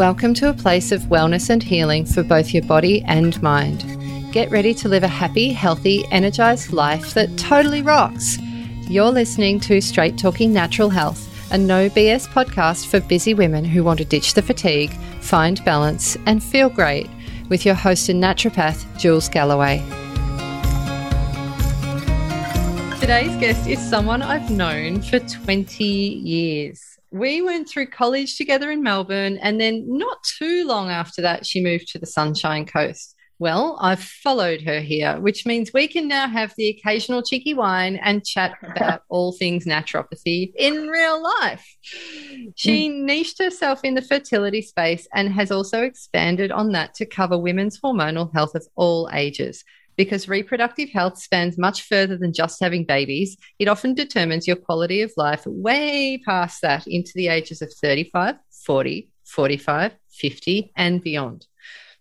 Welcome to a place of wellness and healing for both your body and mind. Get ready to live a happy, healthy, energized life that totally rocks. You're listening to Straight Talking Natural Health, a no BS podcast for busy women who want to ditch the fatigue, find balance, and feel great, with your host and naturopath, Jules Galloway. Today's guest is someone I've known for 20 years we went through college together in Melbourne, and then not too long after that, she moved to the Sunshine Coast. Well, I've followed her here, which means we can now have the occasional cheeky wine and chat about all things naturopathy in real life. She mm. niched herself in the fertility space and has also expanded on that to cover women's hormonal health of all ages because reproductive health spans much further than just having babies. It often determines your quality of life way past that into the ages of 35, 40, 45, 50, and beyond.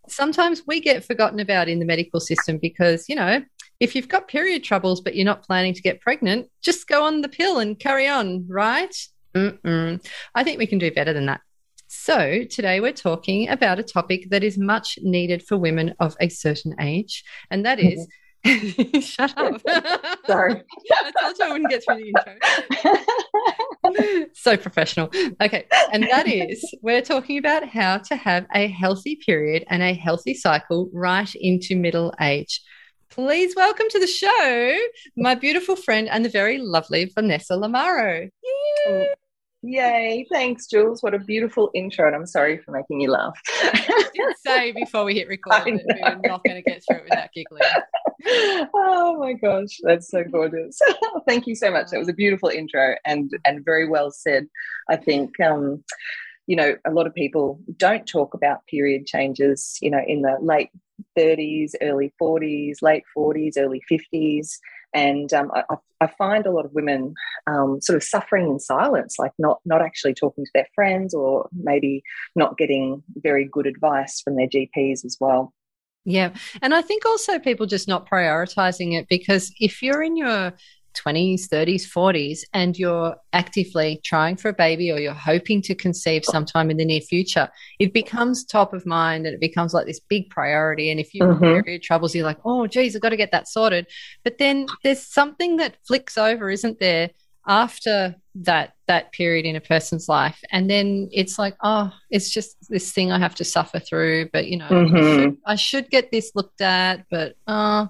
Sometimes we get forgotten about in the medical system because, you know, if you've got period troubles but you're not planning to get pregnant, just go on the pill and carry on, right? Mm-mm. I think we can do better than that. So, today we're talking about a topic that is much needed for women of a certain age, and that is. Mm-hmm. Shut up. Sorry. I told you I wouldn't get through the intro. so professional. Okay. And that is, we're talking about how to have a healthy period and a healthy cycle right into middle age. Please welcome to the show my beautiful friend and the very lovely Vanessa Lamaro. Yay! Yay. Thanks, Jules. What a beautiful intro. And I'm sorry for making you laugh. I did say before we hit record that we are not going to get through it without giggling. Oh my gosh, that's so gorgeous. Thank you so much. That was a beautiful intro and and very well said. I think um, you know, a lot of people don't talk about period changes, you know, in the late 30s, early 40s, late 40s, early 50s. And um, I, I, find a lot of women um, sort of suffering in silence, like not not actually talking to their friends, or maybe not getting very good advice from their GPs as well. Yeah, and I think also people just not prioritizing it because if you're in your 20s, 30s, 40s, and you're actively trying for a baby or you're hoping to conceive sometime in the near future, it becomes top of mind and it becomes like this big priority. And if you've mm-hmm. period troubles, you're like, oh, geez, I've got to get that sorted. But then there's something that flicks over, isn't there? after that that period in a person's life and then it's like oh it's just this thing i have to suffer through but you know mm-hmm. I, should, I, should, get this looked at but uh,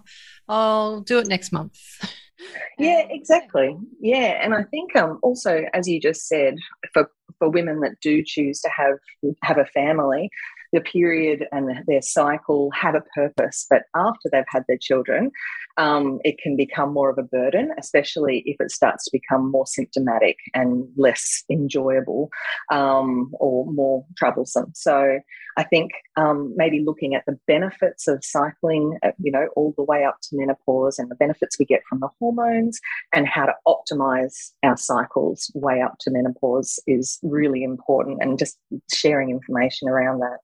i'll do it next month yeah exactly. Yeah and i think um also as you just said for for women that do choose to have have a family the period and their cycle have a purpose but after they've had their children um, it can become more of a burden, especially if it starts to become more symptomatic and less enjoyable um, or more troublesome. So I think um, maybe looking at the benefits of cycling, uh, you know, all the way up to menopause and the benefits we get from the hormones and how to optimize our cycles way up to menopause is really important and just sharing information around that.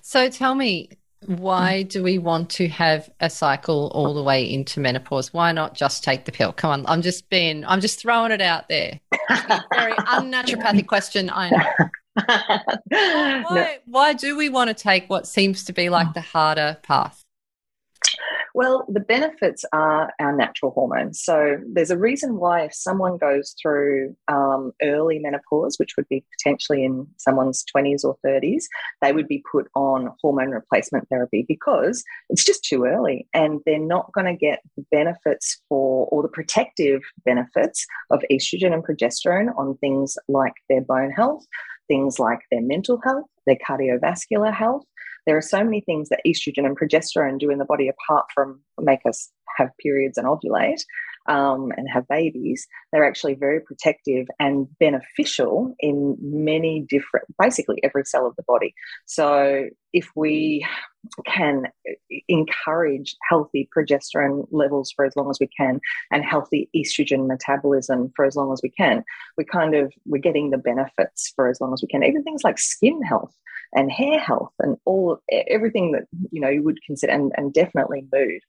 So tell me, why do we want to have a cycle all the way into menopause? Why not just take the pill? Come on, I'm just being, I'm just throwing it out there. very unnaturopathic question, I know. why, no. why do we want to take what seems to be like the harder path? Well, the benefits are our natural hormones. So there's a reason why if someone goes through um, early menopause, which would be potentially in someone's 20s or 30s, they would be put on hormone replacement therapy because it's just too early and they're not going to get the benefits for or the protective benefits of estrogen and progesterone on things like their bone health, things like their mental health, their cardiovascular health, there are so many things that estrogen and progesterone do in the body apart from make us have periods and ovulate um, and have babies, they're actually very protective and beneficial in many different, basically every cell of the body. So if we can encourage healthy progesterone levels for as long as we can and healthy estrogen metabolism for as long as we can we kind of we're getting the benefits for as long as we can. Even things like skin health and hair health and all everything that you know you would consider and, and definitely mood.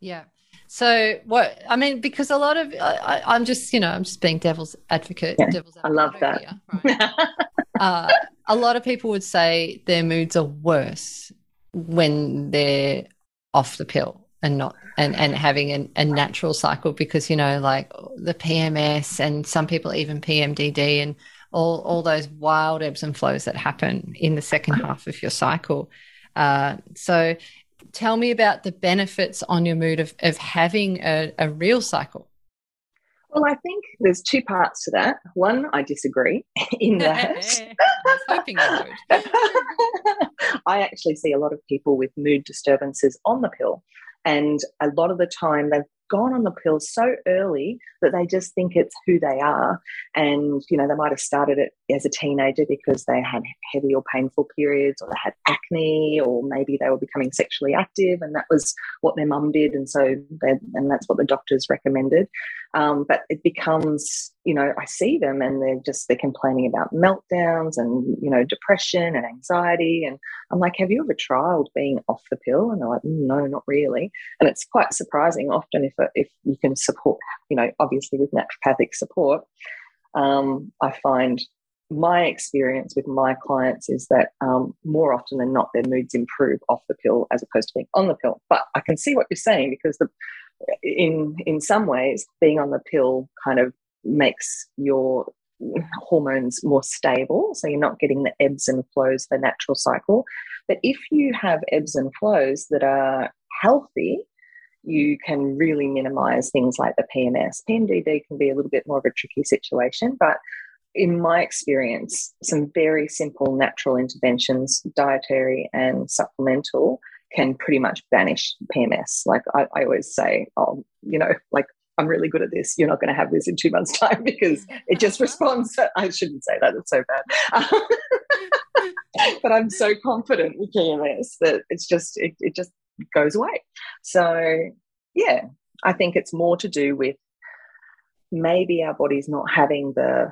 Yeah so what I mean, because a lot of I, am just you know I'm just being devil's advocate. Yeah, devil's advocate I love that. Here, right? uh, a lot of people would say their moods are worse when they're off the pill and not and and having an, a natural cycle because you know like the PMS and some people even PMDD and all all those wild ebbs and flows that happen in the second half of your cycle. Uh, so, tell me about the benefits on your mood of of having a, a real cycle. Well, I think there's two parts to that. One, I disagree in that. I hoping you would. I actually see a lot of people with mood disturbances on the pill. And a lot of the time, they've gone on the pill so early that they just think it's who they are. And, you know, they might have started it as a teenager because they had heavy or painful periods or they had acne or maybe they were becoming sexually active and that was what their mum did. And so, they, and that's what the doctors recommended. Um, but it becomes, you know, I see them and they're just, they're complaining about meltdowns and, you know, depression and anxiety. And I'm like, have you ever tried being off the pill? And they're like, no, not really. And it's quite surprising often if, if you can support, you know, obviously with naturopathic support. Um, I find my experience with my clients is that um, more often than not, their moods improve off the pill as opposed to being on the pill. But I can see what you're saying because the in in some ways, being on the pill kind of makes your hormones more stable. So you're not getting the ebbs and flows, the natural cycle. But if you have ebbs and flows that are healthy, you can really minimize things like the PMS. PMDD can be a little bit more of a tricky situation, but in my experience, some very simple natural interventions, dietary and supplemental, can pretty much banish PMS. Like I, I always say, oh, you know, like I'm really good at this. You're not going to have this in two months' time because it just responds. I shouldn't say that. It's so bad. but I'm so confident with PMS that it's just it, it just goes away. So yeah, I think it's more to do with maybe our body's not having the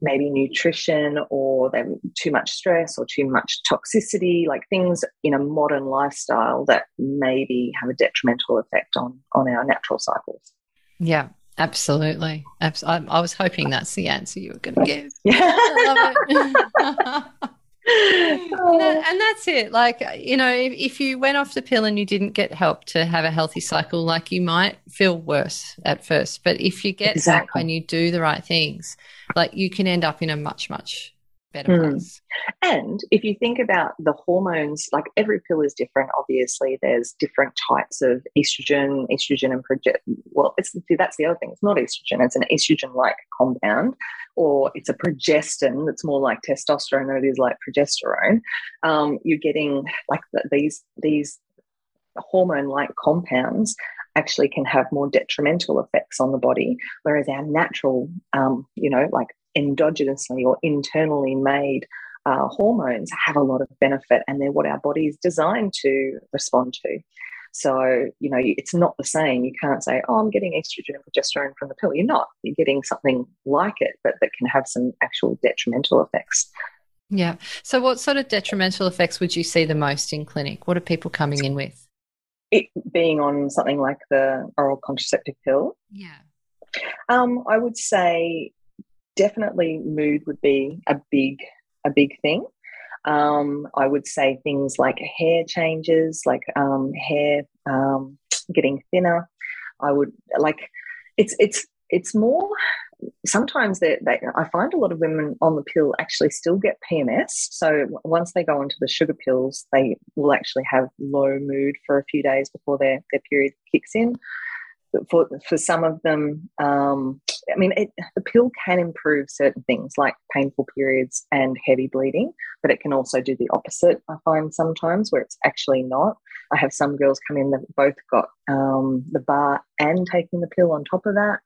maybe nutrition or them too much stress or too much toxicity, like things in a modern lifestyle that maybe have a detrimental effect on on our natural cycles. Yeah, absolutely. I, I was hoping that's the answer you were going to give. Yeah, I love it. and, that, oh. and, that's it. Like, uh, you know, if, if, you went off the pill and you didn't get help to have a healthy cycle, like you might feel worse at first. But if you get exactly. help and you do the right things, like you can end up in a much, much better mm. place. And if you think about the hormones, like every pill is different. Obviously, there's different types of estrogen, estrogen and proget. Well, it's that's the other thing. It's not estrogen. It's an estrogen-like compound or it's a progestin that's more like testosterone than it is like progesterone, um, you're getting like these these hormone like compounds actually can have more detrimental effects on the body, whereas our natural, um, you know, like endogenously or internally made uh, hormones have a lot of benefit and they're what our body is designed to respond to. So, you know, it's not the same. You can't say, oh, I'm getting estrogen and progesterone from the pill. You're not. You're getting something like it, but that can have some actual detrimental effects. Yeah. So, what sort of detrimental effects would you see the most in clinic? What are people coming in with? It being on something like the oral contraceptive pill. Yeah. Um, I would say definitely mood would be a big a big thing. Um, I would say things like hair changes, like um, hair um, getting thinner. I would like it's it's it's more sometimes they, I find a lot of women on the pill actually still get PMS. So once they go onto the sugar pills, they will actually have low mood for a few days before their, their period kicks in for for some of them, um, I mean, it, the pill can improve certain things like painful periods and heavy bleeding, but it can also do the opposite. I find sometimes where it's actually not. I have some girls come in that both got um, the bar and taking the pill on top of that.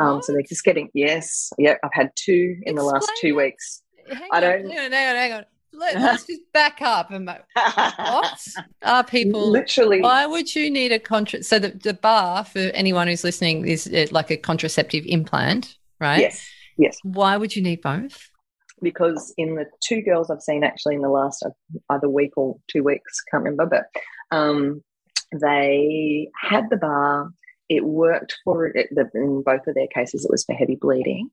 Um, so they're just getting yes, yeah. I've had two in Explain the last two weeks. Hang I don't. hang on, hang on, hang on let, us just back up and what are people literally? Why would you need a contract? So the, the bar for anyone who's listening is uh, like a contraceptive implant, right? Yes. Yes. Why would you need both? Because in the two girls I've seen actually in the last uh, either week or two weeks, can't remember, but um, they had the bar. It worked for it, in both of their cases. It was for heavy bleeding.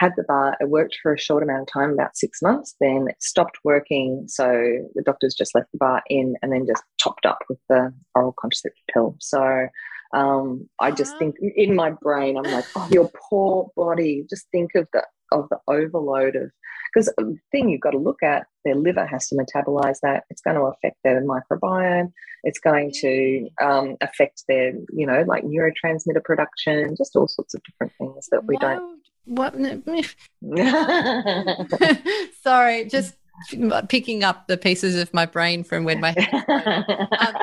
Had the bar. It worked for a short amount of time, about six months. Then it stopped working. So the doctors just left the bar in and then just topped up with the oral contraceptive pill. So um, I just think in my brain, I'm like, oh, your poor body. Just think of the of the overload of because the thing you've got to look at their liver has to metabolize that it's going to affect their microbiome it's going to um, affect their you know like neurotransmitter production just all sorts of different things that we don't what? Sorry just picking up the pieces of my brain from when my um,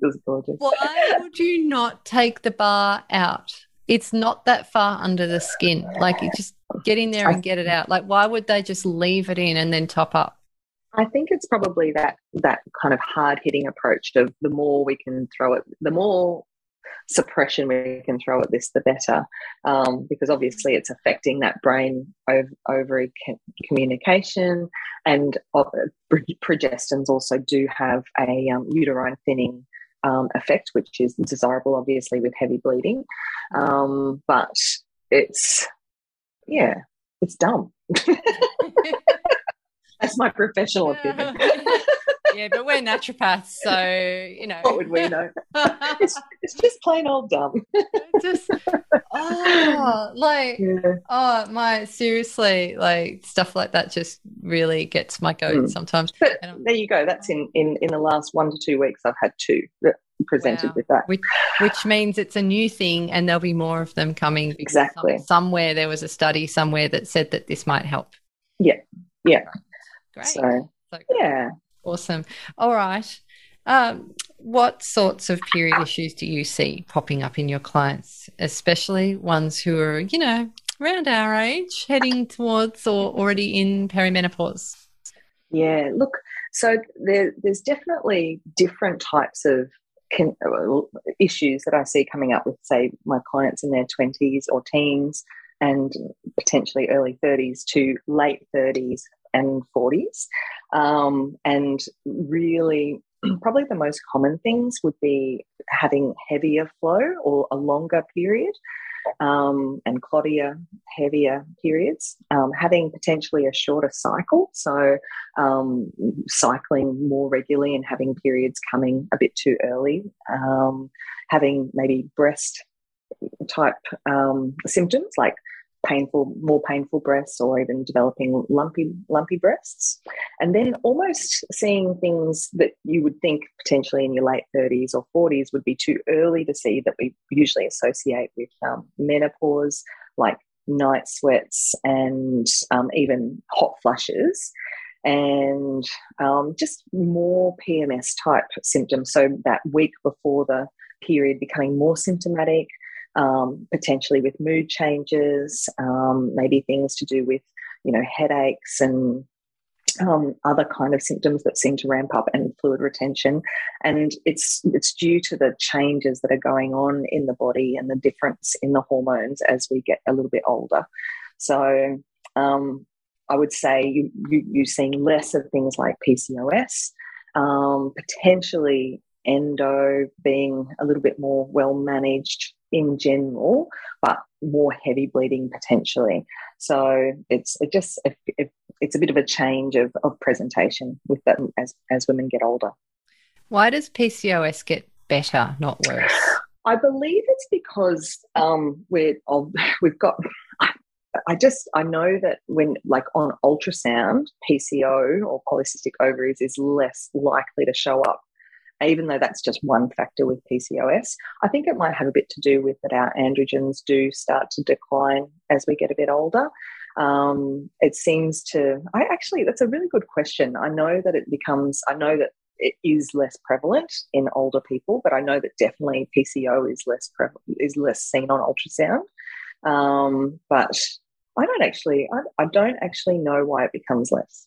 gorgeous. why would you not take the bar out? It's not that far under the skin. Like you just get in there and get it out. Like why would they just leave it in and then top up? I think it's probably that that kind of hard hitting approach of the more we can throw it, the more suppression we can throw at this, the better, um, because obviously it's affecting that brain ovary communication, and uh, progestins also do have a um, uterine thinning um, effect, which is desirable, obviously, with heavy bleeding, um, but it's yeah, it's dumb. That's my professional opinion. yeah, but we're naturopaths, so you know. What would we know? it's, it's just plain old dumb. just oh, like yeah. oh my, seriously, like stuff like that just really gets my goat mm. sometimes. But there you go. That's in in in the last one to two weeks. I've had two presented wow. with that, which, which means it's a new thing, and there'll be more of them coming. Exactly. Some, somewhere there was a study somewhere that said that this might help. Yeah. Yeah. Great. So, so yeah. Awesome. All right. Um, what sorts of period issues do you see popping up in your clients, especially ones who are, you know, around our age, heading towards or already in perimenopause? Yeah, look, so there, there's definitely different types of can, issues that I see coming up with, say, my clients in their 20s or teens and potentially early 30s to late 30s and 40s. Um, and really, probably the most common things would be having heavier flow or a longer period. Um, and clottier, heavier periods, um, having potentially a shorter cycle. So, um, cycling more regularly and having periods coming a bit too early, um, having maybe breast type um, symptoms like painful, more painful breasts or even developing lumpy, lumpy breasts. And then almost seeing things that you would think potentially in your late 30s or 40s would be too early to see that we usually associate with um, menopause, like night sweats and um, even hot flushes. And um, just more PMS type symptoms. So, that week before the period becoming more symptomatic, um, potentially with mood changes, um, maybe things to do with, you know, headaches and um, other kind of symptoms that seem to ramp up and fluid retention. And it's it's due to the changes that are going on in the body and the difference in the hormones as we get a little bit older. So um, I would say you, you, you're seeing less of things like PCOS, um, potentially endo being a little bit more well managed in general, but more heavy bleeding potentially. So it's it just it, it, it's a bit of a change of, of presentation with them as as women get older. Why does PCOS get better, not worse? I believe it's because um, we're we've got. I, I just I know that when like on ultrasound, PCO or polycystic ovaries is less likely to show up even though that's just one factor with PCOS. I think it might have a bit to do with that our androgens do start to decline as we get a bit older. Um, it seems to, I actually, that's a really good question. I know that it becomes, I know that it is less prevalent in older people, but I know that definitely PCO is less is less seen on ultrasound. Um, but I don't actually, I, I don't actually know why it becomes less.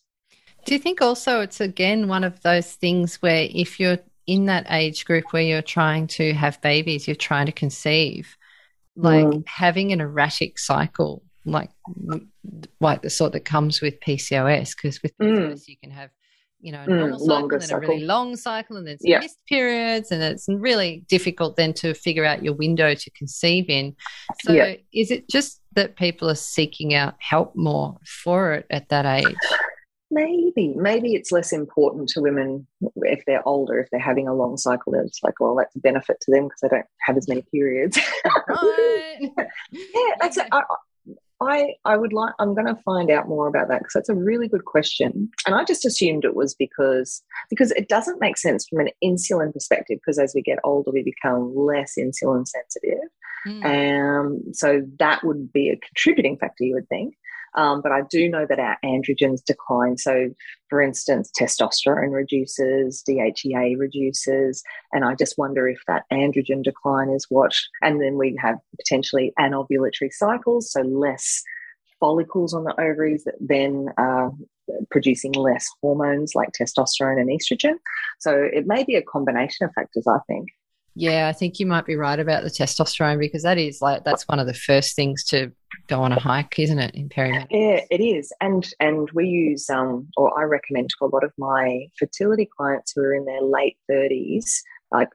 Do you think also it's again one of those things where if you're in that age group where you're trying to have babies, you're trying to conceive, like mm. having an erratic cycle, like like the sort that comes with PCOS, because with PCOS mm. you can have you know, a mm, normal mm, cycle and cycle. a really long cycle and then some yeah. missed periods and it's really difficult then to figure out your window to conceive in. So yeah. is it just that people are seeking out help more for it at that age? Maybe, maybe it's less important to women if they're older, if they're having a long cycle. It's like, well, that's a benefit to them because they don't have as many periods. yeah, that's. A, I, I, I would like, I'm going to find out more about that because that's a really good question. And I just assumed it was because, because it doesn't make sense from an insulin perspective because as we get older, we become less insulin sensitive. Mm. Um, so that would be a contributing factor, you would think. Um, but I do know that our androgens decline. So, for instance, testosterone reduces, DHEA reduces, and I just wonder if that androgen decline is what, and then we have potentially anovulatory cycles, so less follicles on the ovaries that then are producing less hormones like testosterone and estrogen. So it may be a combination of factors, I think. Yeah, I think you might be right about the testosterone because that is like that's one of the first things to go on a hike, isn't it, in perimenopause? Yeah, it is. And and we use um or I recommend to a lot of my fertility clients who are in their late 30s, like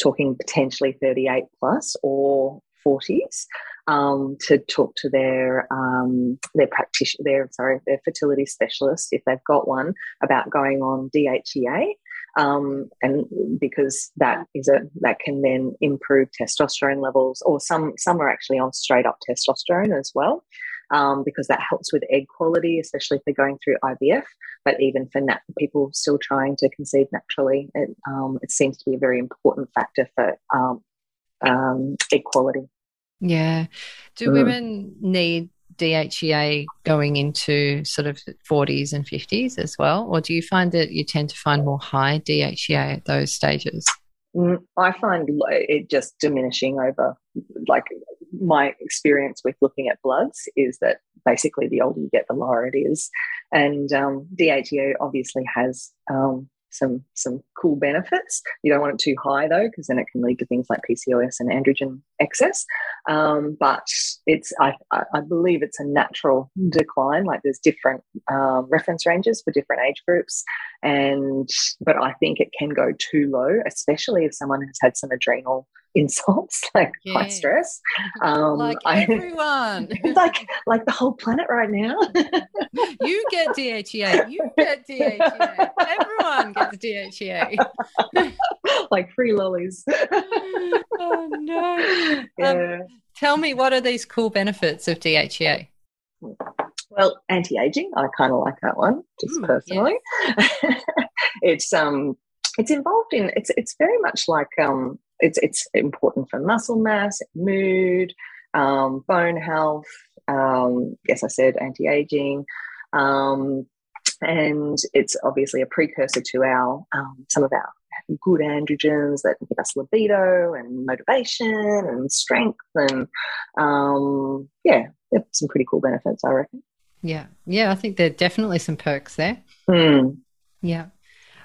talking potentially 38 plus or 40s, um, to talk to their um, their practitioner, their sorry, their fertility specialist if they've got one about going on DHEA um, and because that is a that can then improve testosterone levels, or some some are actually on straight up testosterone as well. Um, because that helps with egg quality, especially if they're going through IVF. But even for nat- people still trying to conceive naturally, it, um, it, seems to be a very important factor for um, um, egg quality. Yeah. Do mm. women need DHEA going into sort of 40s and 50s as well? Or do you find that you tend to find more high DHEA at those stages? Mm, I find it just diminishing over, like my experience with looking at bloods is that basically the older you get, the lower it is. And um, DHEA obviously has um, some some cool benefits. You don't want it too high though, because then it can lead to things like PCOS and androgen excess. Um, but it's I, I, believe it's a natural decline. Like there's different um, reference ranges for different age groups, and but I think it can go too low, especially if someone has had some adrenal insults like high stress. Um, like everyone, like like the whole planet right now. you get DHEA. You get DHEA. Everyone gets DHEA. like free lollies. oh no. Um, yeah. Um, tell me, what are these cool benefits of DHEA? Well, anti-aging, I kind of like that one, just mm, personally. Yeah. it's um, it's involved in it's it's very much like um, it's it's important for muscle mass, mood, um, bone health. Um, yes, I said anti-aging, um, and it's obviously a precursor to our um, some of our good androgens that give us libido and motivation and strength and um, yeah, some pretty cool benefits, I reckon. Yeah, yeah, I think there are definitely some perks there. Mm. Yeah.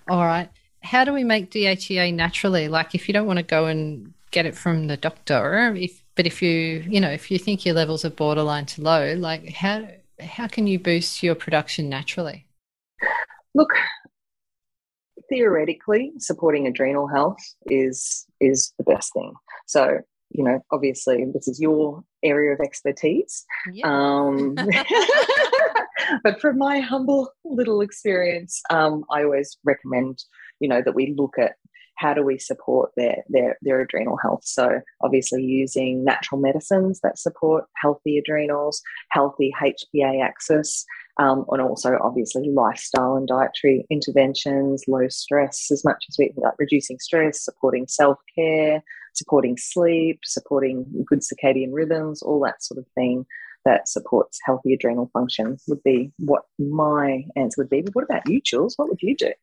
All right how do we make DHEA naturally? Like if you don't want to go and get it from the doctor, if but if you you know if you think your levels are borderline to low, like how how can you boost your production naturally? Look, theoretically, supporting adrenal health is is the best thing. So you know, obviously, this is your area of expertise. Yeah. Um, but from my humble little experience, um, I always recommend you know that we look at how do we support their their their adrenal health. So obviously using natural medicines that support healthy adrenals healthy hpa axis um, and also obviously lifestyle and dietary interventions low stress as much as we like reducing stress supporting self-care supporting sleep supporting good circadian rhythms all that sort of thing that supports healthy adrenal function would be what my answer would be. But what about you jules? What would you do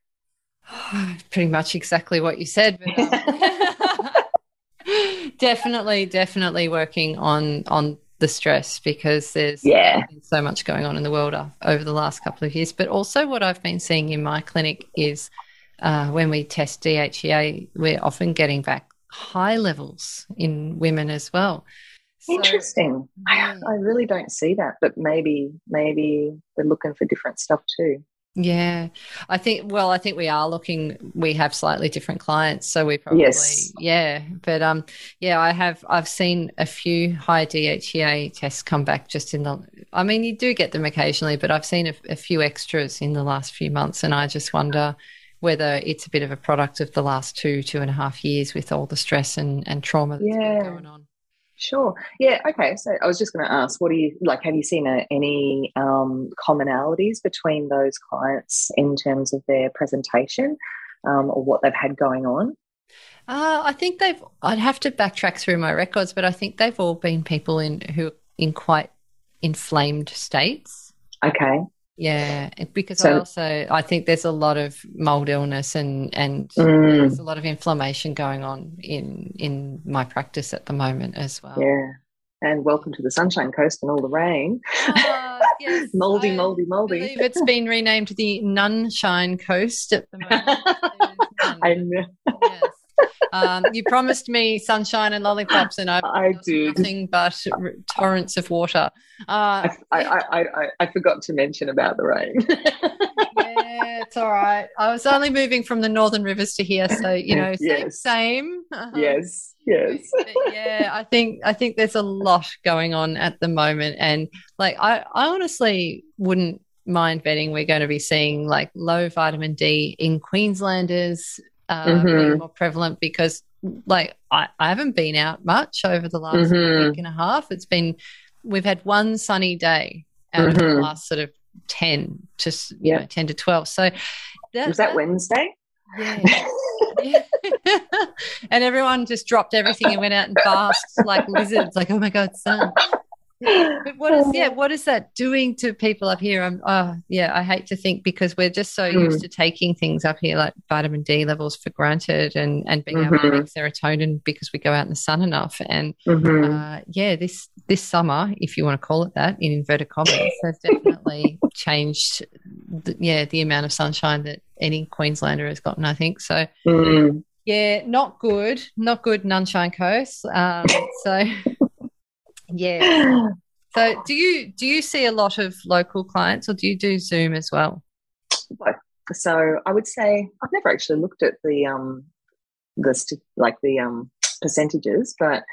Pretty much exactly what you said. But, um, definitely, definitely working on on the stress because there's yeah. so much going on in the world over the last couple of years. But also, what I've been seeing in my clinic is uh, when we test DHEA, we're often getting back high levels in women as well. So, Interesting. Yeah. I, I really don't see that, but maybe maybe we're looking for different stuff too. Yeah, I think. Well, I think we are looking. We have slightly different clients, so we probably yes. yeah. But um, yeah, I have. I've seen a few high DHEA tests come back just in the. I mean, you do get them occasionally, but I've seen a, a few extras in the last few months, and I just wonder whether it's a bit of a product of the last two two and a half years with all the stress and and trauma that's yeah. been going on. Sure. Yeah. Okay. So I was just going to ask, what do you like? Have you seen a, any um, commonalities between those clients in terms of their presentation um, or what they've had going on? Uh, I think they've. I'd have to backtrack through my records, but I think they've all been people in who in quite inflamed states. Okay. Yeah, because so, I also I think there's a lot of mold illness and and mm. there's a lot of inflammation going on in in my practice at the moment as well. Yeah, and welcome to the Sunshine Coast and all the rain. Uh, yes, moldy, moldy, moldy. Believe it's been renamed the Nunshine Coast at the moment. I know. Yes. Um, you promised me sunshine and lollipops, and I did nothing but torrents of water. Uh, I, I, I, I, forgot to mention about the rain. yeah, it's all right. I was only moving from the northern rivers to here, so you know, same, yes. same. Yes, yes. yeah, I think I think there's a lot going on at the moment, and like I, I honestly wouldn't mind betting we're going to be seeing like low vitamin D in Queenslanders uh, mm-hmm. more prevalent because like I, I haven't been out much over the last mm-hmm. week and a half. It's been we've had one sunny day out mm-hmm. of the mm-hmm. last sort of ten to you know, ten to twelve. So that, was that, that Wednesday? Yeah. yeah. and everyone just dropped everything and went out and fast like lizards. Like, oh my god, sun! But what is yeah what is that doing to people up here i'm oh yeah i hate to think because we're just so mm. used to taking things up here like vitamin d levels for granted and and being mm-hmm. able to mm-hmm. make serotonin because we go out in the sun enough and mm-hmm. uh, yeah this this summer if you want to call it that in inverted commas has definitely changed the, yeah the amount of sunshine that any queenslander has gotten i think so mm. yeah not good not good Nunshine Coast um, so yeah. So do you do you see a lot of local clients or do you do Zoom as well? So I would say I've never actually looked at the um the st- like the um percentages, but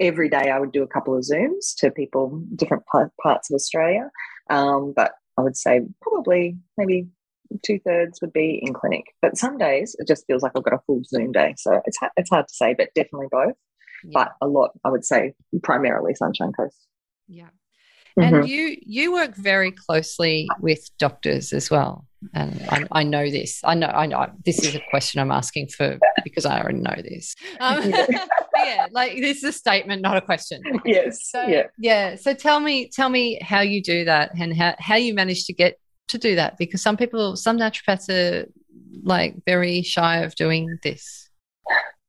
every day I would do a couple of Zooms to people different parts of Australia. Um, but I would say probably maybe two thirds would be in clinic. But some days it just feels like I've got a full Zoom day, so it's ha- it's hard to say, but definitely both yeah. but a lot, I would say, primarily Sunshine Coast. Yeah. Mm-hmm. And you you work very closely with doctors as well, and I, I, know this. I know I know this is a question I'm asking for because I already know this. Um, yeah, like this is a statement, not a question. Yes. So, yeah. Yeah. So tell me, tell me how you do that and how how you manage to get to do that because some people, some naturopaths are like very shy of doing this.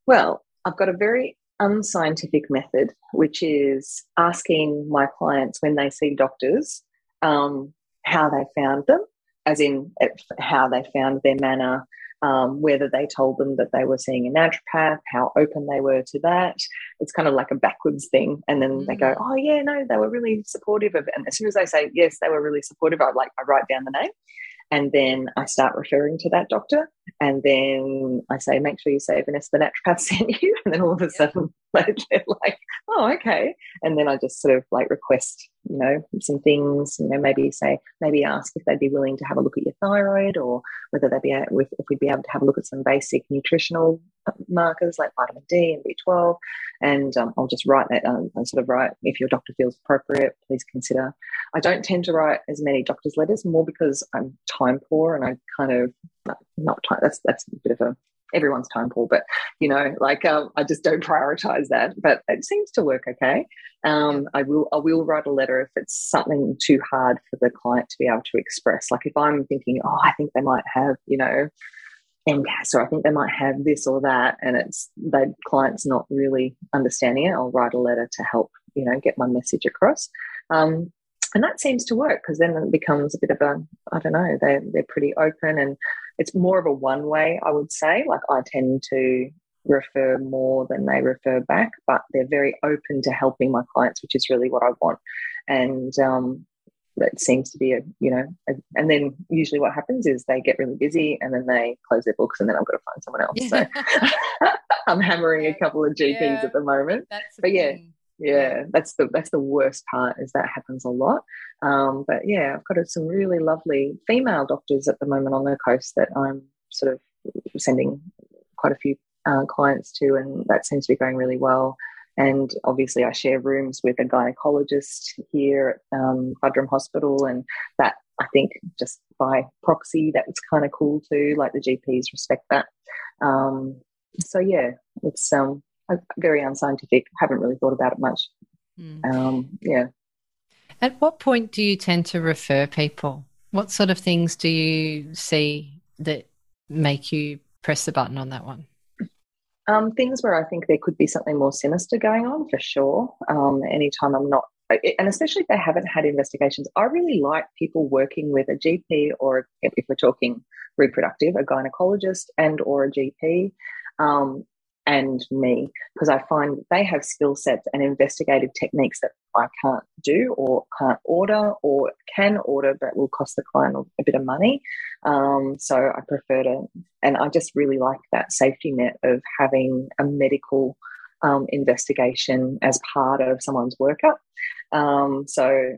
Well, I've got a very unscientific method, which is asking my clients when they see doctors um, how they found them, as in how they found their manner, um, whether they told them that they were seeing a naturopath, how open they were to that. It's kind of like a backwards thing. And then mm. they go, mm. oh, yeah, no, they were really supportive of it. And as soon as they say, yes, they were really supportive, I like, I write down the name. And then I start referring to that doctor. And then I say, make sure you say Vanessa the naturopath sent you. And then all of a sudden they're like, oh, okay. And then I just sort of like request, you know, some things, you know, maybe say, maybe ask if they'd be willing to have a look at your thyroid or whether they'd be, able, if, if we'd be able to have a look at some basic nutritional markers like vitamin D and B12. And um, I'll just write that um, and sort of write, if your doctor feels appropriate, please consider. I don't tend to write as many doctor's letters, more because I'm time poor and I kind of, not time, that's, that's a bit of a everyone's time poor, but you know, like um, I just don't prioritize that. But it seems to work okay. Um, I will I will write a letter if it's something too hard for the client to be able to express. Like if I'm thinking, oh, I think they might have, you know, MCAS, or I think they might have this or that, and it's the client's not really understanding it. I'll write a letter to help, you know, get my message across. Um, and that seems to work because then it becomes a bit of a I don't know they're they're pretty open and it's more of a one way, I would say. Like I tend to refer more than they refer back, but they're very open to helping my clients, which is really what I want. And um, that seems to be a you know a, and then usually what happens is they get really busy and then they close their books and then i've got to find someone else so i'm hammering a couple of gps yeah. at the moment but yeah thing. Yeah that's the that's the worst part is that happens a lot um, but yeah i've got some really lovely female doctors at the moment on the coast that i'm sort of sending quite a few uh, clients to and that seems to be going really well and obviously, I share rooms with a gynecologist here at um, Buderim Hospital, and that I think just by proxy, that was kind of cool too. Like the GPs respect that. Um, so yeah, it's um, very unscientific. Haven't really thought about it much. Mm. Um, yeah. At what point do you tend to refer people? What sort of things do you see that make you press the button on that one? Um, things where I think there could be something more sinister going on for sure. Um, anytime I'm not, and especially if they haven't had investigations, I really like people working with a GP or if we're talking reproductive, a gynecologist and or a GP. Um, and me because I find they have skill sets and investigative techniques that I can't do or can't order or can order but will cost the client a bit of money. Um, so I prefer to, and I just really like that safety net of having a medical um, investigation as part of someone's workup. Um, so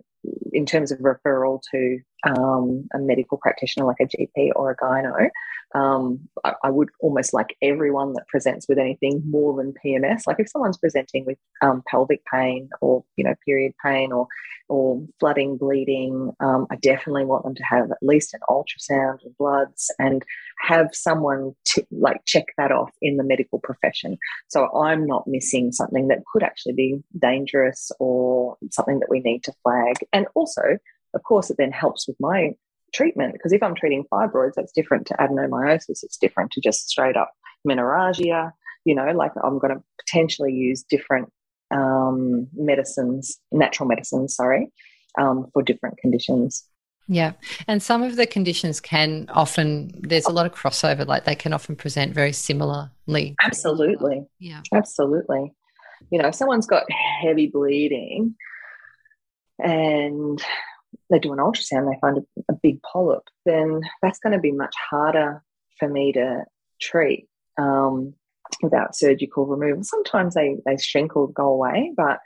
in terms of referral to um, a medical practitioner like a GP or a gyno, um, I, I, would almost like everyone that presents with anything more than PMS. Like if someone's presenting with um, pelvic pain or you know period pain or or flooding, bleeding, um, I definitely want them to have at least an ultrasound and bloods and have someone to like check that off in the medical profession. So I'm not missing something that could actually be dangerous or something that we need to flag. And also, of course, it then helps with my treatment because if I'm treating fibroids, that's different to adenomyosis. It's different to just straight up menorrhagia. You know, like I'm going to potentially use different um, medicines, natural medicines, sorry, um, for different conditions. Yeah. And some of the conditions can often, there's a lot of crossover, like they can often present very similarly. Absolutely. Yeah. Absolutely. You know, if someone's got heavy bleeding and they do an ultrasound, they find a, a big polyp, then that's going to be much harder for me to treat um, without surgical removal. Sometimes they, they shrink or go away, but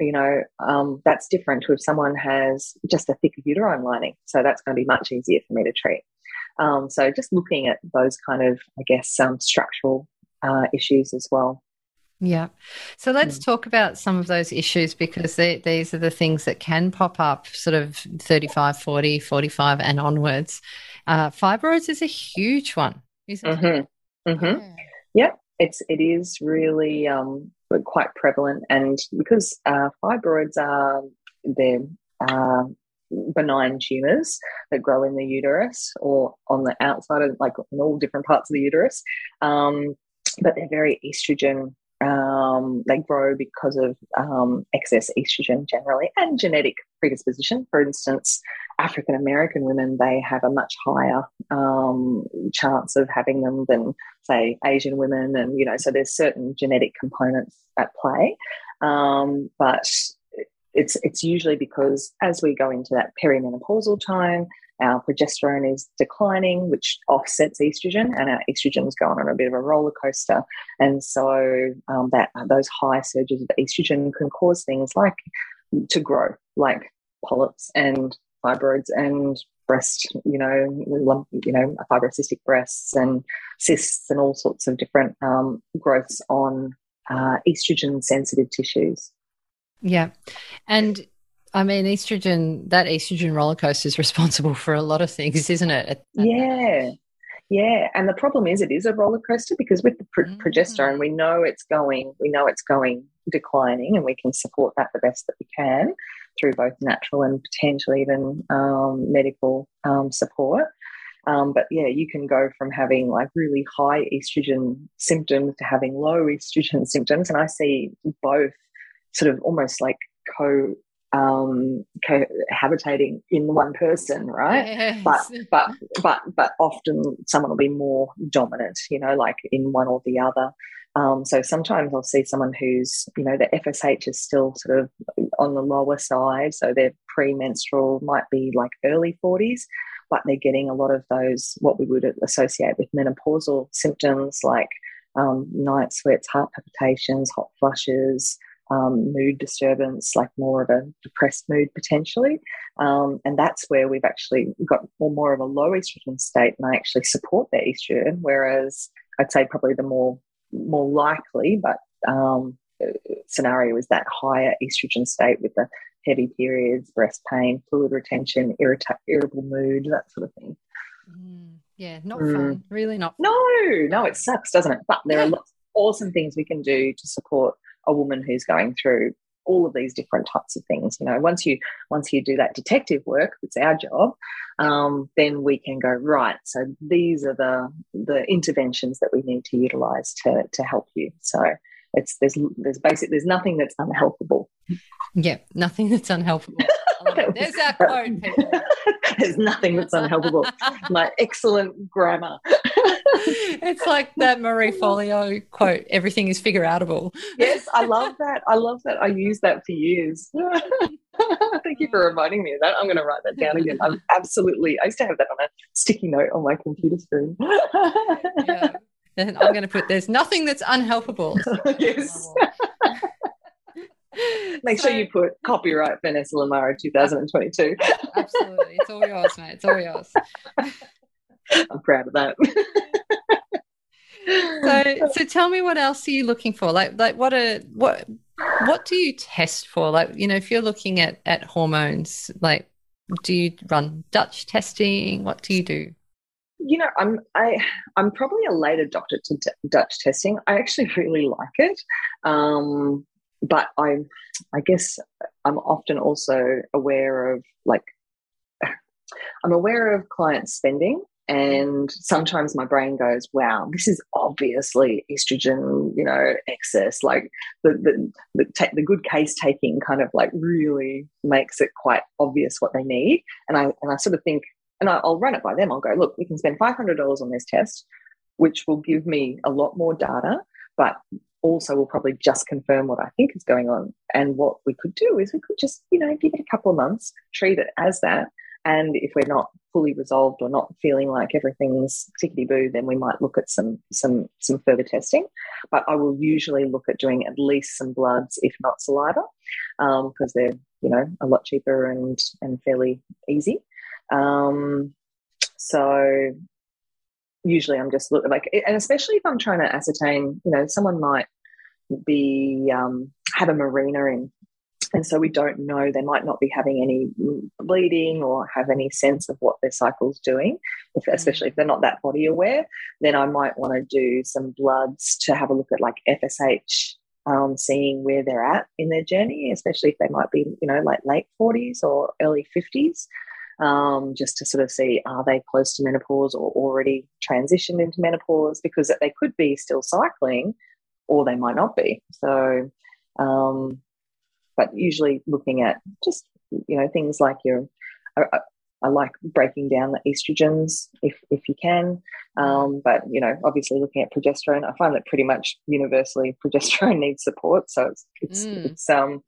you know, um, that's different to if someone has just a thick uterine lining. So that's going to be much easier for me to treat. Um, so just looking at those kind of, I guess, um, structural uh, issues as well. Yeah. So let's mm. talk about some of those issues because they, these are the things that can pop up sort of 35, 40, 45 and onwards. Uh, fibroids is a huge one, isn't mm-hmm. it? Mm-hmm. Yeah. yeah. It's, it is really um, quite prevalent. And because uh, fibroids are, they're uh, benign tumors that grow in the uterus or on the outside of like in all different parts of the uterus. Um, but they're very estrogen um, they grow because of um, excess estrogen generally and genetic predisposition. For instance, African American women, they have a much higher um, chance of having them than, say, Asian women. And, you know, so there's certain genetic components at play. Um, but it's, it's usually because as we go into that perimenopausal time, our progesterone is declining, which offsets estrogen, and our estrogen is going on a bit of a roller coaster. And so um, that those high surges of estrogen can cause things like to grow, like polyps and fibroids and breast, you know, lump, you know, fibrocystic breasts and cysts and all sorts of different um, growths on uh, estrogen sensitive tissues. Yeah. And I mean, estrogen, that estrogen roller coaster is responsible for a lot of things, isn't it? Yeah. Yeah. And the problem is, it is a roller coaster because with the pro- mm. progesterone, we know it's going, we know it's going declining, and we can support that the best that we can through both natural and potentially even um, medical um, support. Um, but yeah, you can go from having like really high estrogen symptoms to having low estrogen symptoms. And I see both sort of almost like co um, cohabitating in one person, right? Yes. But but but but often someone will be more dominant, you know, like in one or the other. Um, so sometimes I'll see someone who's, you know, the FSH is still sort of on the lower side. So their premenstrual might be like early 40s, but they're getting a lot of those, what we would associate with menopausal symptoms like um, night sweats, heart palpitations, hot flushes, um, mood disturbance, like more of a depressed mood potentially. Um, and that's where we've actually got more, more of a low estrogen state, and I actually support their estrogen. Whereas I'd say probably the more more likely, but um, scenario is that higher estrogen state with the heavy periods, breast pain, fluid retention, irrita- irritable mood, that sort of thing. Mm, yeah, not mm. fun. Really not. Fun. No, no, it sucks, doesn't it? But there are lots of awesome things we can do to support a woman who's going through all of these different types of things. You know, once you once you do that detective work, it's our job. Um, then we can go right. So these are the the interventions that we need to utilize to to help you. So it's there's there's basic there's nothing that's unhelpable. Yeah, nothing that's unhelpful. There's our quote. There's nothing that's unhelpable. My excellent grammar. it's like that Marie Forleo quote, everything is figure outable. Yes, I love that. I love that. I use that for years. Thank you for reminding me of that. I'm going to write that down again. I'm absolutely, I used to have that on a sticky note on my computer screen. yeah. And I'm going to put, there's nothing that's unhelpable. yes. Oh, Make so, sure you put copyright Vanessa Lamaro 2022. absolutely. It's all yours, mate. It's all yours. I'm proud of that. So so tell me what else are you looking for? Like like what a what what do you test for? Like, you know, if you're looking at at hormones, like do you run Dutch testing? What do you do? You know, I'm I I'm probably a late adopter to d- Dutch testing. I actually really like it. Um, but I, I guess I'm often also aware of like, I'm aware of client spending. And sometimes my brain goes, wow, this is obviously estrogen, you know, excess. Like the, the, the, ta- the good case taking kind of like really makes it quite obvious what they need. And I, and I sort of think, and I, I'll run it by them. I'll go, look, we can spend $500 on this test, which will give me a lot more data, but also will probably just confirm what I think is going on. And what we could do is we could just, you know, give it a couple of months, treat it as that. And if we're not fully resolved or not feeling like everything's tickety boo, then we might look at some some some further testing. But I will usually look at doing at least some bloods, if not saliva, because um, they're you know a lot cheaper and and fairly easy. Um, so usually I'm just looking like, and especially if I'm trying to ascertain, you know, someone might be um, have a Mirena in, and so we don't know they might not be having any bleeding or have any sense of what their cycle's doing. If, mm. especially if they're not that body aware, then I might want to do some bloods to have a look at like FSH. Um, seeing where they're at in their journey, especially if they might be, you know, like late 40s or early 50s um, just to sort of see are they close to menopause or already transitioned into menopause because they could be still cycling or they might not be. So, um, but usually looking at just you know things like your I, I like breaking down the estrogens if if you can, um, but you know obviously looking at progesterone. I find that pretty much universally progesterone needs support, so it's it's, mm. it's um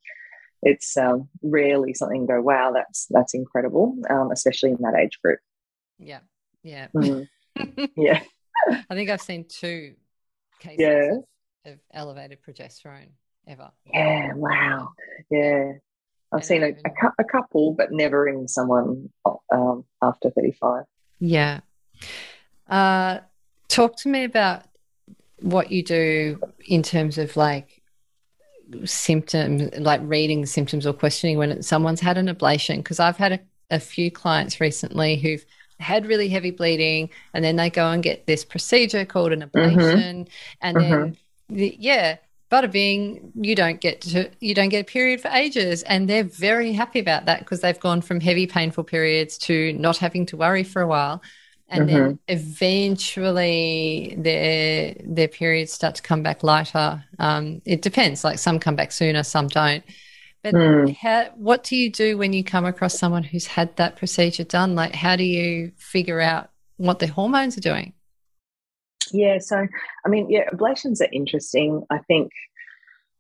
it's um, rarely something go, wow, that's that's incredible, um, especially in that age group. Yeah, yeah, mm. yeah. I think I've seen two cases yeah. of, of, elevated progesterone ever. Yeah, wow. Yeah, I've and seen a, a, a, couple, but never in someone um, after thirty-five. Yeah. Uh, talk to me about what you do in terms of like symptoms, like reading symptoms or questioning when someone's had an ablation. Because I've had a, a few clients recently who've had really heavy bleeding and then they go and get this procedure called an mm-hmm. ablation mm-hmm. and mm-hmm. then the, yeah bada bing you don't get to you don't get a period for ages and they're very happy about that because they've gone from heavy painful periods to not having to worry for a while and mm-hmm. then eventually their their periods start to come back lighter. Um, it depends. Like some come back sooner, some don't. But mm. how, what do you do when you come across someone who's had that procedure done? Like, how do you figure out what their hormones are doing? Yeah, so I mean, yeah, ablations are interesting. I think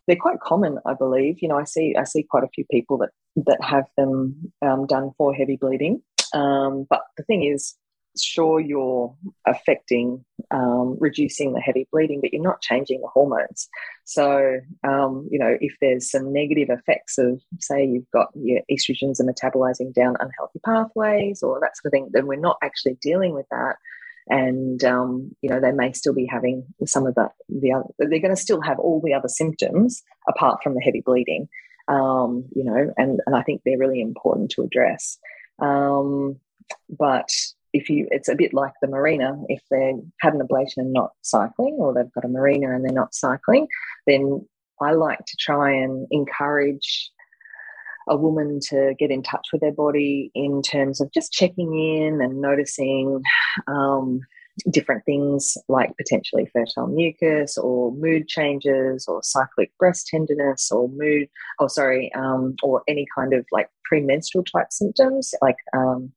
they're quite common, I believe. You know, I see I see quite a few people that that have them um, done for heavy bleeding. Um, but the thing is, sure, you're affecting um, reducing the heavy bleeding, but you're not changing the hormones. So, um, you know, if there's some negative effects of, say, you've got your estrogens are metabolizing down unhealthy pathways or that sort of thing, then we're not actually dealing with that and um, you know they may still be having some of the the other, they're going to still have all the other symptoms apart from the heavy bleeding um, you know and and I think they're really important to address. Um, but if you it's a bit like the Mirena. If they had an ablation and not cycling or they've got a Mirena and they're not cycling then I like to try and encourage a woman to get in touch with their body in terms of just checking in and noticing um, different things like potentially fertile mucus or mood changes or cyclic breast tenderness or mood, oh, sorry, um, or any kind of like premenstrual type symptoms like um,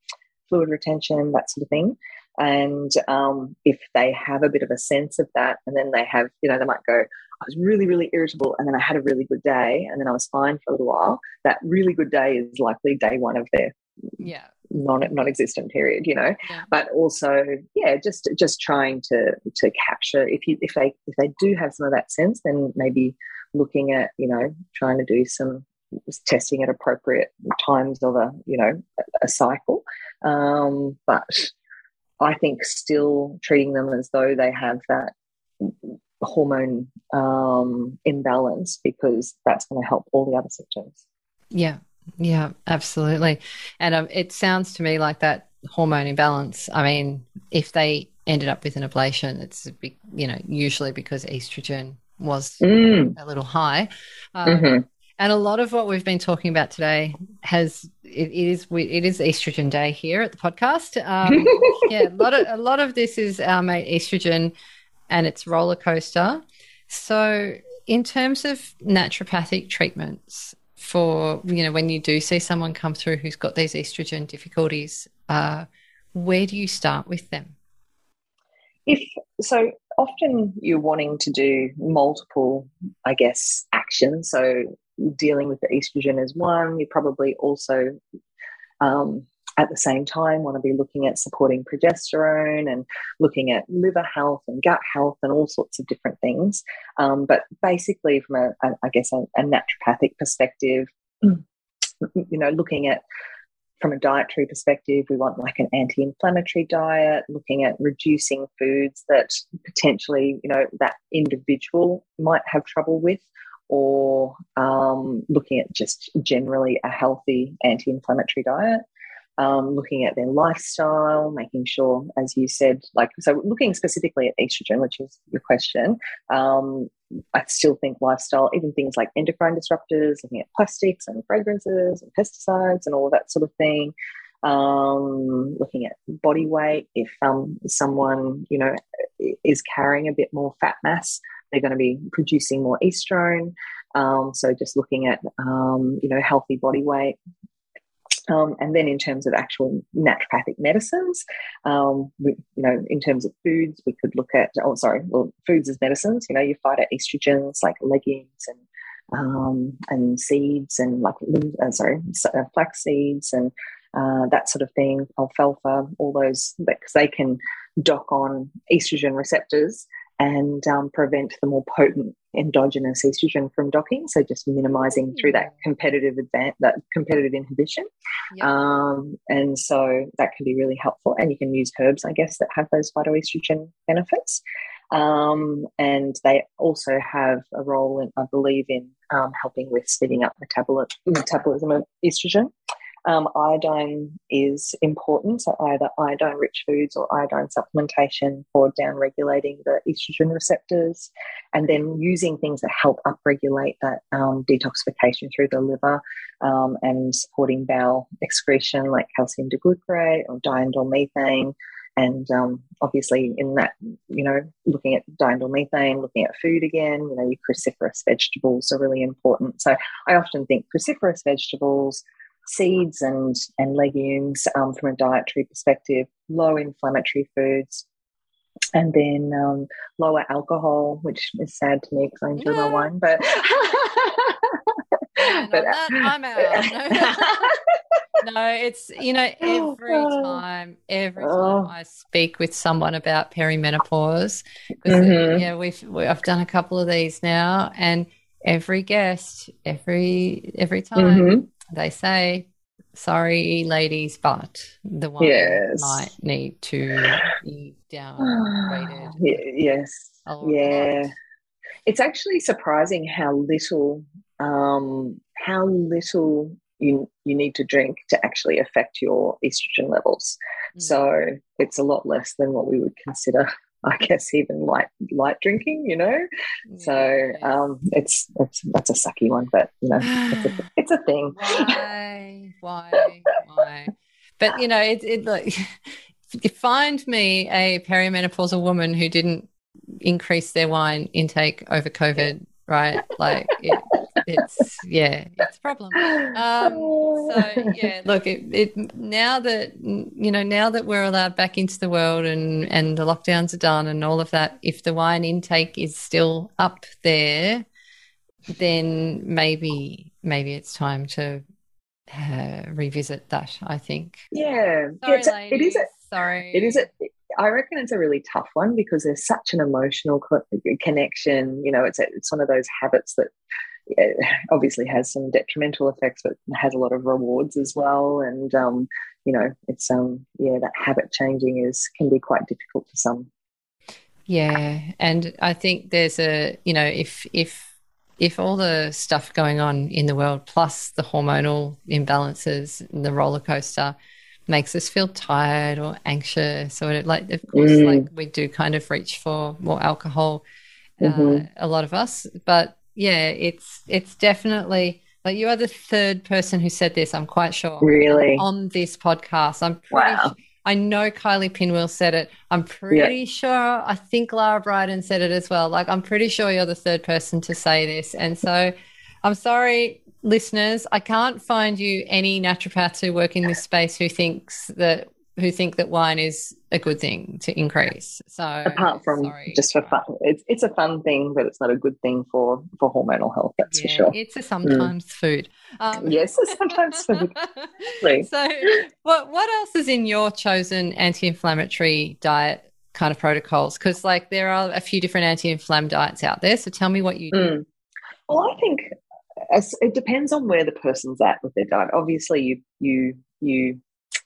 fluid retention, that sort of thing. And um, if they have a bit of a sense of that, and then they have, you know, they might go, I was really, really irritable, and then I had a really good day, and then I was fine for a little while. That really good day is likely day one of their yeah non non-existent period, you know. Yeah. But also, yeah, just just trying to to capture if you if they if they do have some of that sense, then maybe looking at you know trying to do some testing at appropriate times of a you know a cycle. Um, but I think still treating them as though they have that hormone um, imbalance because that's going to help all the other symptoms. Yeah, yeah, absolutely. And um, it sounds to me like that hormone imbalance. I mean, if they ended up with an ablation, it's a big, you know, usually because estrogen was mm. a little high. Um, mm-hmm. And a lot of what we've been talking about today has it, it is it is estrogen day here at the podcast. Um, yeah, a lot of a lot of this is our mate estrogen and its roller coaster. So, in terms of naturopathic treatments for you know when you do see someone come through who's got these estrogen difficulties, uh, where do you start with them? If so, often you're wanting to do multiple, I guess, actions. So dealing with the estrogen is one. You're probably also, um, at the same time, want to be looking at supporting progesterone and looking at liver health and gut health and all sorts of different things. Um, but basically, from a, a I guess, a, a naturopathic perspective, you know, looking at from a dietary perspective, we want like an anti inflammatory diet, looking at reducing foods that potentially, you know, that individual might have trouble with, or um, looking at just generally a healthy anti inflammatory diet. Um, looking at their lifestyle, making sure, as you said, like, so looking specifically at estrogen, which is your question, um, I still think lifestyle, even things like endocrine disruptors, looking at plastics and fragrances and pesticides and all of that sort of thing. Um, looking at body weight, if um, someone, you know, is carrying a bit more fat mass, they're going to be producing more estrone. Um, so just looking at um, you know healthy body weight. Um, and then in terms of actual naturopathic medicines, um, we, you know, in terms of foods, we could look at, oh, sorry, well, foods as medicines, you know, you phytoestrogens like legumes and um, and seeds and like uh, sorry uh, flax seeds and uh, that sort of thing alfalfa all those because they can dock on estrogen receptors and um, prevent the more potent endogenous estrogen from docking. So just minimizing through that competitive advance, that competitive inhibition. Yep. Um, and so that can be really helpful. And you can use herbs, I guess, that have those phytoestrogen benefits. Um, and they also have a role in, I believe, in um, helping with speeding up metabol- metabolism of estrogen. Um, iodine is important, so either iodine rich foods or iodine supplementation for down regulating the estrogen receptors, and then using things that help upregulate that um, detoxification through the liver um, and supporting bowel excretion like calcium D-glucarate or diindol methane. And um, obviously, in that, you know, looking at diindol methane, looking at food again, you know, your cruciferous vegetables are really important. So I often think cruciferous vegetables, seeds and, and legumes um, from a dietary perspective, low inflammatory foods, and then um, lower alcohol, which is sad to me because I enjoy my wine. But, but that, I'm out. No. no, it's you know every oh. time, every time oh. I speak with someone about perimenopause, because mm-hmm. yeah, we've we, I've done a couple of these now, and every guest, every every time mm-hmm. They say sorry, ladies, but the one yes. might need to be downgraded. yes. Yeah. Lot. It's actually surprising how little um, how little you you need to drink to actually affect your estrogen levels. Mm. So it's a lot less than what we would consider I guess even light light drinking, you know. Yeah. So um, it's it's that's a sucky one, but you know, it's a, it's a thing. Why? Why? Why? But you know, it it like find me a perimenopausal woman who didn't increase their wine intake over COVID, right? Like it, it's yeah, it's a problem. Um, so yeah, look, it, it now that you know now that we're allowed back into the world and and the lockdowns are done and all of that, if the wine intake is still up there, then maybe maybe it's time to uh, revisit that. I think. Yeah, Sorry, yeah a, it is. A, Sorry, it is. A, I reckon it's a really tough one because there's such an emotional connection. You know, it's it's one of those habits that obviously has some detrimental effects, but has a lot of rewards as well. And um, you know, it's um, yeah, that habit changing is can be quite difficult for some. Yeah, and I think there's a you know if if if all the stuff going on in the world plus the hormonal imbalances and the roller coaster makes us feel tired or anxious or like of course mm. like we do kind of reach for more alcohol uh, mm-hmm. a lot of us but yeah, it's it's definitely like you are the third person who said this. I'm quite sure. Really on this podcast, I'm pretty. Wow. I know Kylie pinwheel said it. I'm pretty yeah. sure. I think Lara Briden said it as well. Like I'm pretty sure you're the third person to say this, and so I'm sorry, listeners. I can't find you any naturopaths who work in this space who thinks that who think that wine is a good thing to increase. So apart from sorry. just for fun, it's it's a fun thing, but it's not a good thing for for hormonal health. That's yeah, for sure. It's a sometimes mm. food. Um, yes, sometimes food. so, what what else is in your chosen anti-inflammatory diet? kind of protocols because like there are a few different anti-inflammatory diets out there so tell me what you do mm. well i think it depends on where the person's at with their diet obviously you you you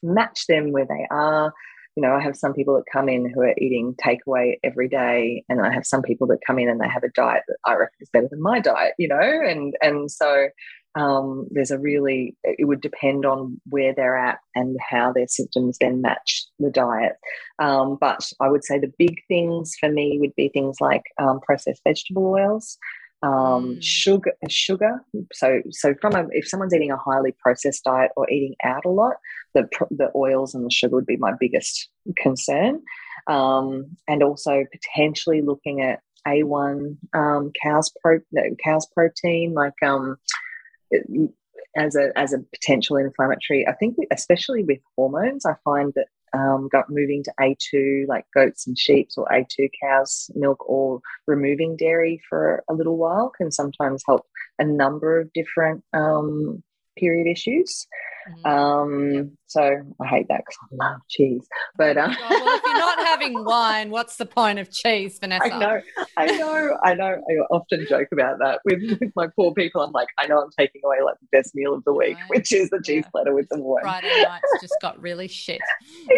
match them where they are. You know, I have some people that come in who are eating takeaway every day, and I have some people that come in and they have a diet that I reckon is better than my diet. You know, and and so um, there's a really it would depend on where they're at and how their symptoms then match the diet. Um, but I would say the big things for me would be things like um, processed vegetable oils um, mm. sugar, sugar. So, so from a, if someone's eating a highly processed diet or eating out a lot, the the oils and the sugar would be my biggest concern, um, and also potentially looking at A1 um, cow's pro no, cow's protein, like um, as a as a potential inflammatory. I think, especially with hormones, I find that um, got moving to A2, like goats and sheep, or A2 cows milk, or removing dairy for a little while can sometimes help a number of different um, period issues. Mm. Um, so I hate that because I love cheese. But oh, well, if you're not having wine, what's the point of cheese, Vanessa? I know, I know, I know. I often joke about that with, with my poor people. I'm like, I know I'm taking away like the best meal of the week, right. which is the cheese yeah. platter with the wine. Friday nights just got really shit.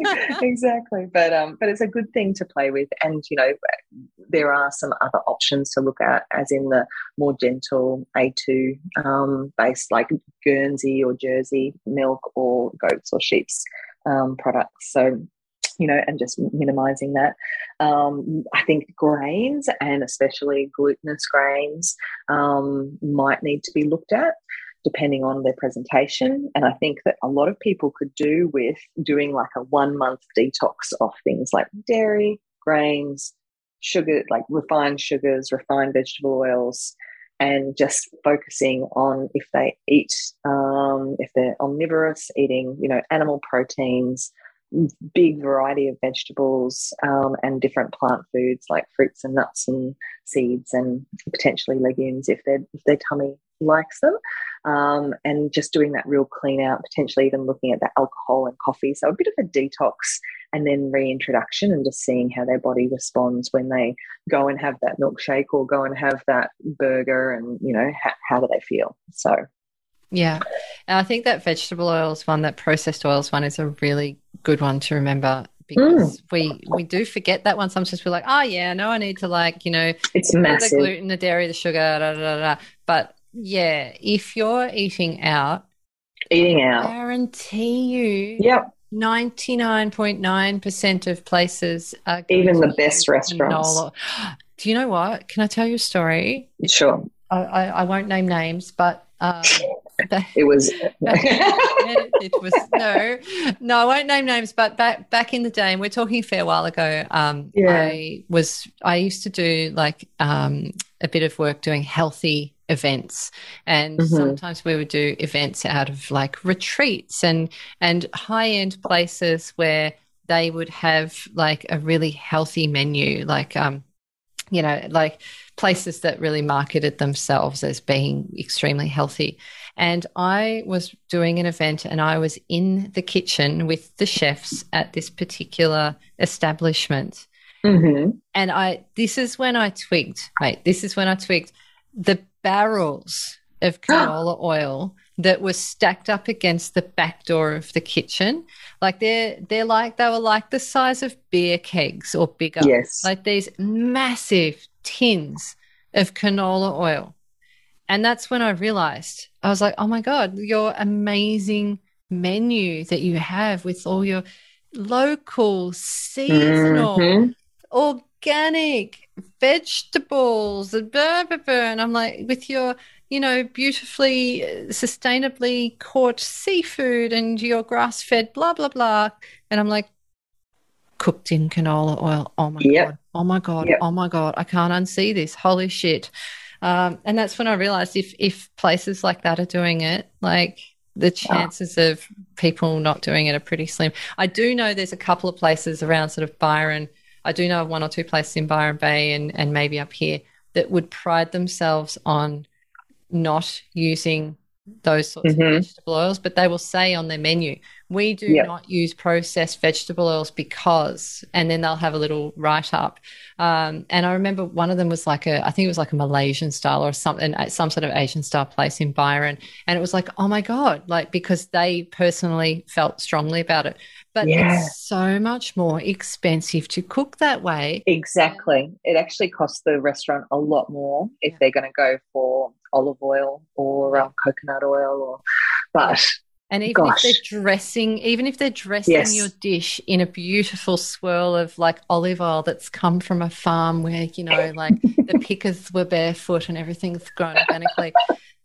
exactly, but um, but it's a good thing to play with, and you know, there are some other options to look at, as in the more gentle A2 um, based, like Guernsey or Jersey milk or goats or sheep's um, products. So, you know, and just minimizing that. Um, I think grains and especially glutinous grains um, might need to be looked at depending on their presentation. And I think that a lot of people could do with doing like a one month detox of things like dairy, grains, sugar, like refined sugars, refined vegetable oils, and just focusing on if they eat, um, if they're omnivorous, eating, you know, animal proteins, big variety of vegetables um, and different plant foods like fruits and nuts and seeds and potentially legumes if their if their tummy likes them. Um, and just doing that real clean out, potentially even looking at the alcohol and coffee. So a bit of a detox and then reintroduction and just seeing how their body responds when they go and have that milkshake or go and have that burger and, you know, ha- how do they feel? So yeah. And I think that vegetable oils one, that processed oils one is a really good one to remember because mm. we we do forget that one. Sometimes we're like, oh yeah, no, I need to like, you know, it's massive. the gluten, the dairy, the sugar, da, da, da, But yeah, if you're eating out, eating out, I guarantee you, yep. 99.9% of places are even the best restaurants. Canola. Do you know what? Can I tell you a story? Sure. I, I, I won't name names, but um, it was it was no no i won't name names but back back in the day and we're talking a fair while ago um yeah. i was i used to do like um a bit of work doing healthy events and mm-hmm. sometimes we would do events out of like retreats and and high end places where they would have like a really healthy menu like um you know like places that really marketed themselves as being extremely healthy. And I was doing an event and I was in the kitchen with the chefs at this particular establishment. Mm-hmm. And I, this is when I twigged, right? This is when I twigged the barrels of canola oil that were stacked up against the back door of the kitchen. Like they're they're like they were like the size of beer kegs or bigger. Yes. Like these massive tins of canola oil. And that's when I realized I was like, oh my God, your amazing menu that you have with all your local, seasonal, mm-hmm. Organic vegetables and blah, blah, blah. And I'm like, with your, you know, beautifully, sustainably caught seafood and your grass fed, blah, blah, blah. And I'm like, cooked in canola oil. Oh my yep. God. Oh my God. Yep. Oh my God. I can't unsee this. Holy shit. Um, and that's when I realized if, if places like that are doing it, like the chances oh. of people not doing it are pretty slim. I do know there's a couple of places around sort of Byron. I do know of one or two places in Byron Bay and, and maybe up here that would pride themselves on not using those sorts mm-hmm. of vegetable oils, but they will say on their menu, we do yep. not use processed vegetable oils because, and then they'll have a little write up. Um, and I remember one of them was like a, I think it was like a Malaysian style or something, some sort of Asian style place in Byron. And it was like, oh my God, like because they personally felt strongly about it. But yeah. it's so much more expensive to cook that way. Exactly. It actually costs the restaurant a lot more if yeah. they're going to go for olive oil or um, coconut oil or, but and even Gosh. if they're dressing, even if they're dressing yes. your dish in a beautiful swirl of like olive oil that's come from a farm where, you know, like the pickers were barefoot and everything's grown organically,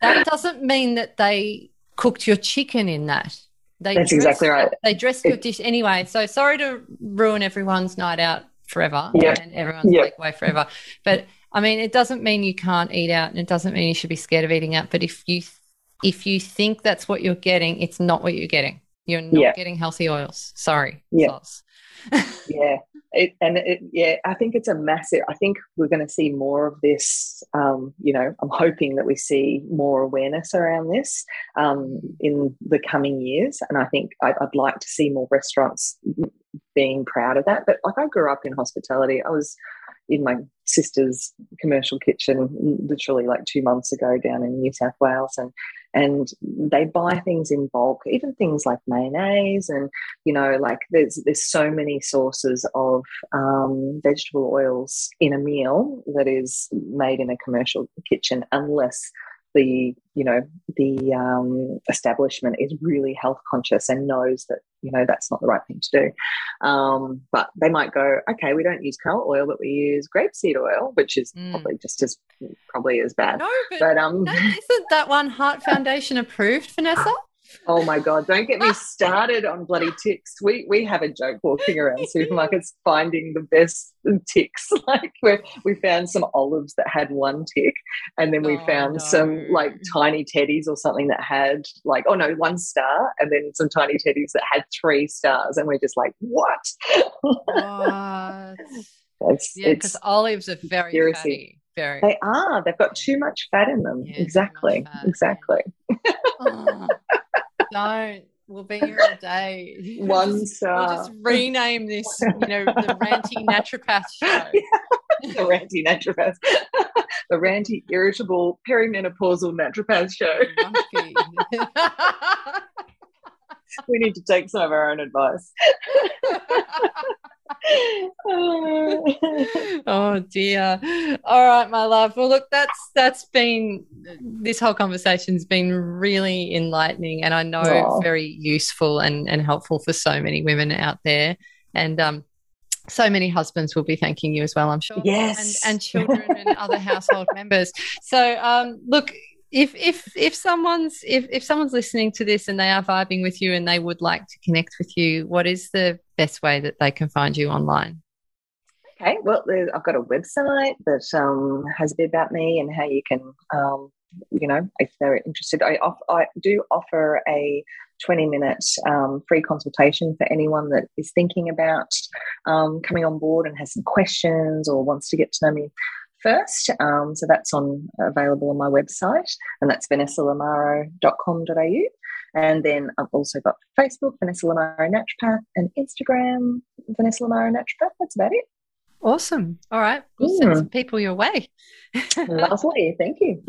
that doesn't mean that they cooked your chicken in that. They that's exactly right. They dress your dish anyway. So sorry to ruin everyone's night out forever yep. and everyone's yep. takeaway forever. But I mean, it doesn't mean you can't eat out and it doesn't mean you should be scared of eating out. But if you if you think that's what you're getting, it's not what you're getting. You're not yeah. getting healthy oils. Sorry. Yeah. yeah. It, and it, yeah, I think it's a massive. I think we're going to see more of this. Um, you know, I'm hoping that we see more awareness around this um, in the coming years, and I think I'd, I'd like to see more restaurants being proud of that. But like, I grew up in hospitality. I was in my sister's commercial kitchen literally like two months ago down in New South Wales, and and they buy things in bulk, even things like mayonnaise, and you know, like there's there's so many sources of um, vegetable oils in a meal that is made in a commercial kitchen, unless the you know the um, establishment is really health conscious and knows that you know that's not the right thing to do. Um, but they might go okay we don't use canola oil but we use grapeseed oil which is mm. probably just as probably as bad. No but, but um isn't that one heart foundation approved vanessa Oh my god! Don't get me started on bloody ticks. We we have a joke walking around supermarkets finding the best ticks. Like we we found some olives that had one tick, and then we Oh, found no. some like tiny teddies or something that had like oh no one star, and then some tiny teddies that had three stars, and we're just like what? What? It's, Yeah, because olives are very Seriously. fatty. Very. they are. They've got too much fat in them. Yeah, exactly. Exactly. Oh, don't. We'll be here all day. One We'll just rename this, you know, the Ranty Naturopath Show. the ranty naturopath, the ranty irritable perimenopausal naturopath show. We need to take some of our own advice. oh dear. All right, my love. Well, look, that's that's been this whole conversation's been really enlightening, and I know Aw. very useful and and helpful for so many women out there, and um. So many husbands will be thanking you as well, I'm sure. Yes. and, and children and other household members. So, um, look, if if if someone's if if someone's listening to this and they are vibing with you and they would like to connect with you, what is the best way that they can find you online? Okay, well, I've got a website that um, has a bit about me and how you can, um, you know, if they're interested, I, off, I do offer a 20 minute um, free consultation for anyone that is thinking about um, coming on board and has some questions or wants to get to know me first. Um, so that's on available on my website, and that's vanessalamaro.com.au. And then I've also got Facebook, Vanessa Lamaro Naturopath, and Instagram, Vanessa Lamaro Naturopath. That's about it. Awesome. All right. We'll send Mm. some people your way. Lovely. Thank you.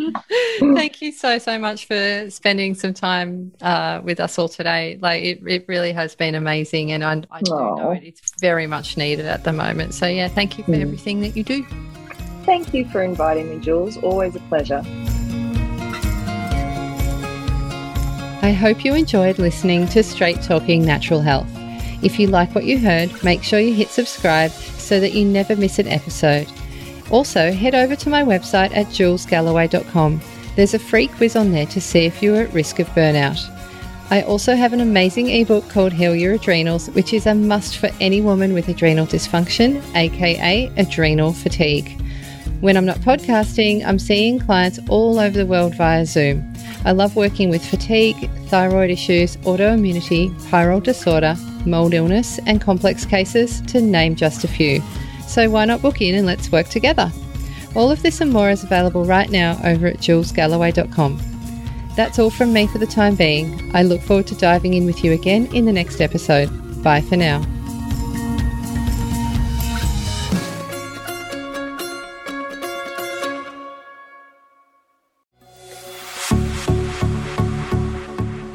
Thank you so, so much for spending some time uh, with us all today. Like, it, it really has been amazing. And I, I do know it. It's very much needed at the moment. So, yeah, thank you for Mm. everything that you do. Thank you for inviting me, Jules. Always a pleasure. I hope you enjoyed listening to Straight Talking Natural Health. If you like what you heard, make sure you hit subscribe so that you never miss an episode. Also, head over to my website at julesgalloway.com. There's a free quiz on there to see if you're at risk of burnout. I also have an amazing ebook called Heal Your Adrenals, which is a must for any woman with adrenal dysfunction, aka adrenal fatigue. When I'm not podcasting, I'm seeing clients all over the world via Zoom. I love working with fatigue, thyroid issues, autoimmunity, pyrrole disorder, mold illness, and complex cases, to name just a few. So why not book in and let's work together? All of this and more is available right now over at julesgalloway.com. That's all from me for the time being. I look forward to diving in with you again in the next episode. Bye for now.